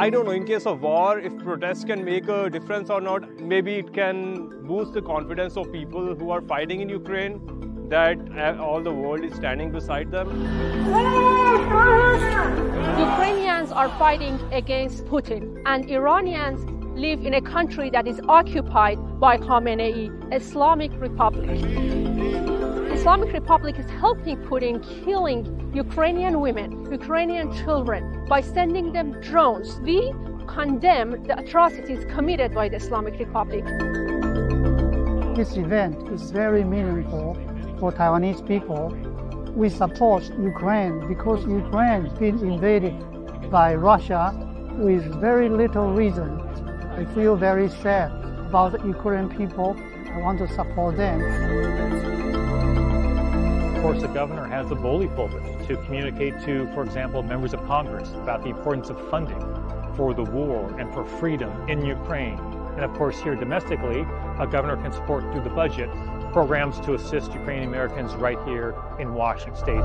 I don't know, in case of war, if protests can make a difference or not, maybe it can boost the confidence of people who are fighting in Ukraine that uh, all the world is standing beside them. Ukrainians are fighting against Putin, and Iranians live in a country that is occupied by Khamenei, Islamic Republic. Islamic Republic is helping Putin killing Ukrainian women, Ukrainian children by sending them drones. We condemn the atrocities committed by the Islamic Republic. This event is very meaningful for Taiwanese people. We support Ukraine because Ukraine has been invaded by Russia with very little reason. I feel very sad about the Ukrainian people. I want to support them. Of course, the governor has a bully pulpit to communicate to, for example, members of Congress about the importance of funding for the war and for freedom in Ukraine. And of course, here domestically, a governor can support through the budget programs to assist Ukrainian Americans right here in Washington State.